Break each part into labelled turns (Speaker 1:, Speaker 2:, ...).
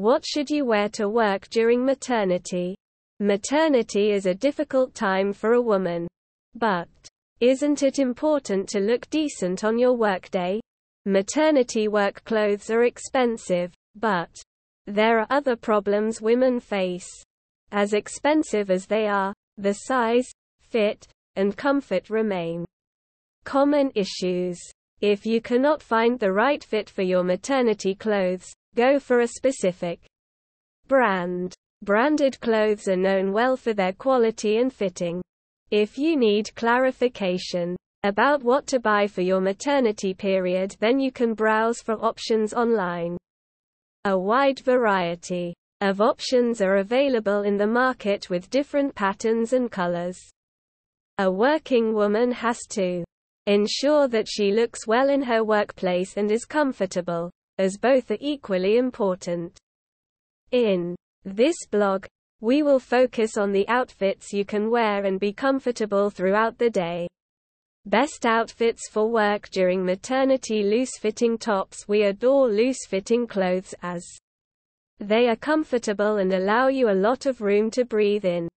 Speaker 1: What should you wear to work during maternity? Maternity is a difficult time for a woman. But, isn't it important to look decent on your workday? Maternity work clothes are expensive, but there are other problems women face. As expensive as they are, the size, fit, and comfort remain common issues. If you cannot find the right fit for your maternity clothes, go for a specific brand. Branded clothes are known well for their quality and fitting. If you need clarification about what to buy for your maternity period, then you can browse for options online. A wide variety of options are available in the market with different patterns and colors. A working woman has to ensure that she looks well in her workplace and is comfortable, as both are equally important. In this blog, we will focus on the outfits you can wear and be comfortable throughout the day. Best outfits for work during maternity loose-fitting tops We adore loose-fitting clothes as they are comfortable and allow you a lot of room to breathe in.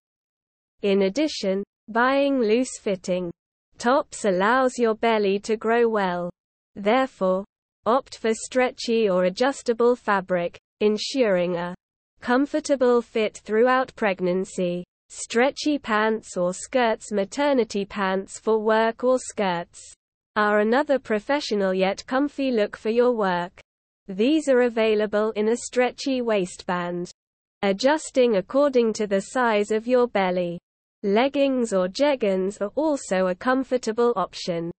Speaker 1: In addition, buying loose-fitting tops allows your belly to grow well. Therefore, opt for stretchy or adjustable fabric, ensuring a Comfortable fit throughout pregnancy. Stretchy pants or skirts Maternity pants for work or skirts are another professional yet comfy look for your work. These are available in a stretchy waistband. Adjusting according to the size of your belly. Leggings or jeggings are also a comfortable option.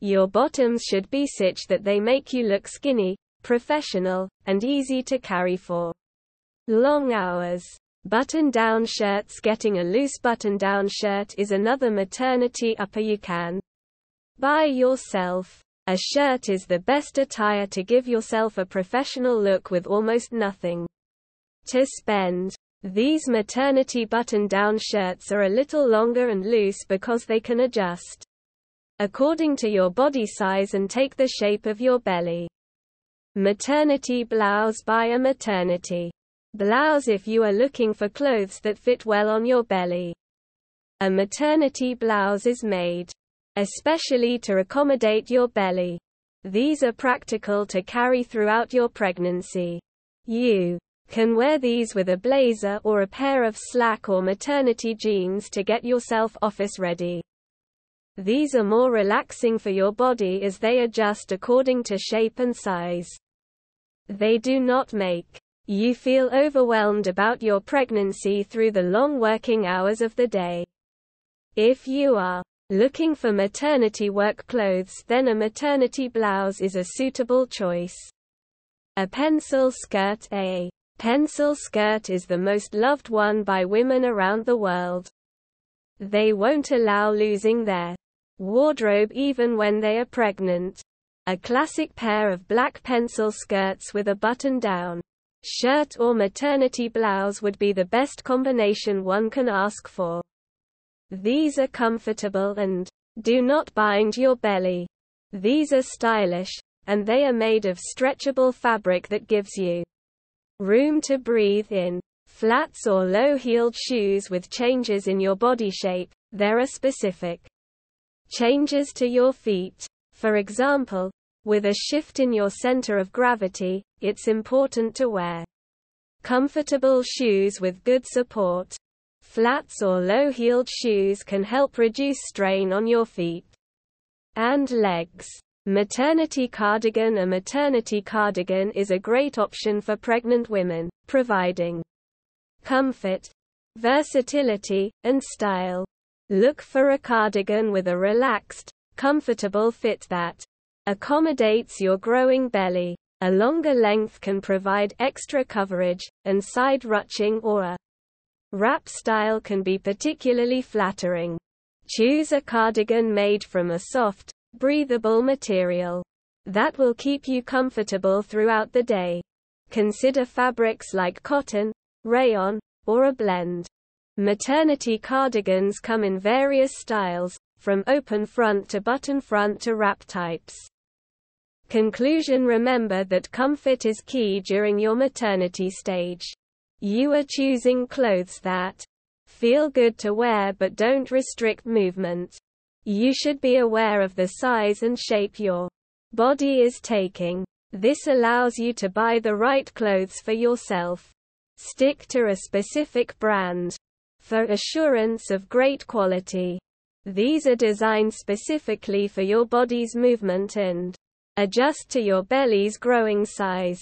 Speaker 1: Your bottoms should be such that they make you look skinny, professional, and easy to carry for Long hours. Button-down shirts Getting a loose button-down shirt is another maternity upper you can buy yourself. A shirt is the best attire to give yourself a professional look with almost nothing to spend. These maternity button-down shirts are a little longer and loose because they can adjust according to your body size and take the shape of your belly. Maternity blouse by a maternity Blouse if you are looking for clothes that fit well on your belly. A maternity blouse is made especially to accommodate your belly. These are practical to carry throughout your pregnancy. You can wear these with a blazer or a pair of slack or maternity jeans to get yourself office ready. These are more relaxing for your body as they adjust according to shape and size. They do not make you feel overwhelmed about your pregnancy through the long working hours of the day. If you are looking for maternity work clothes then a maternity blouse is a suitable choice. A pencil skirt A pencil skirt is the most loved one by women around the world. They won't allow losing their wardrobe even when they are pregnant. A classic pair of black pencil skirts with a button down Shirt or maternity blouse would be the best combination one can ask for. These are comfortable and do not bind your belly. These are stylish, and they are made of stretchable fabric that gives you room to breathe in. Flats or low-heeled shoes with changes in your body shape, there are specific changes to your feet. For example, with a shift in your center of gravity, it's important to wear comfortable shoes with good support. Flats or low-heeled shoes can help reduce strain on your feet and legs. Maternity cardigan A maternity cardigan is a great option for pregnant women, providing comfort, versatility, and style. Look for a cardigan with a relaxed, comfortable fit that accommodates your growing belly. A longer length can provide extra coverage, and side ruching or a wrap style can be particularly flattering. Choose a cardigan made from a soft, breathable material that will keep you comfortable throughout the day. Consider fabrics like cotton, rayon, or a blend. Maternity cardigans come in various styles, from open front to button front to wrap types. Conclusion Remember that comfort is key during your maternity stage. You are choosing clothes that feel good to wear but don't restrict movement. You should be aware of the size and shape your body is taking. This allows you to buy the right clothes for yourself. Stick to a specific brand for assurance of great quality. These are designed specifically for your body's movement and adjust to your belly's growing size.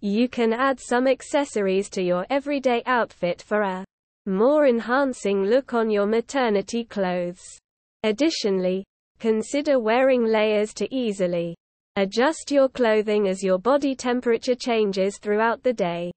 Speaker 1: You can add some accessories to your everyday outfit for a more enhancing look on your maternity clothes. Additionally, consider wearing layers to easily adjust your clothing as your body temperature changes throughout the day.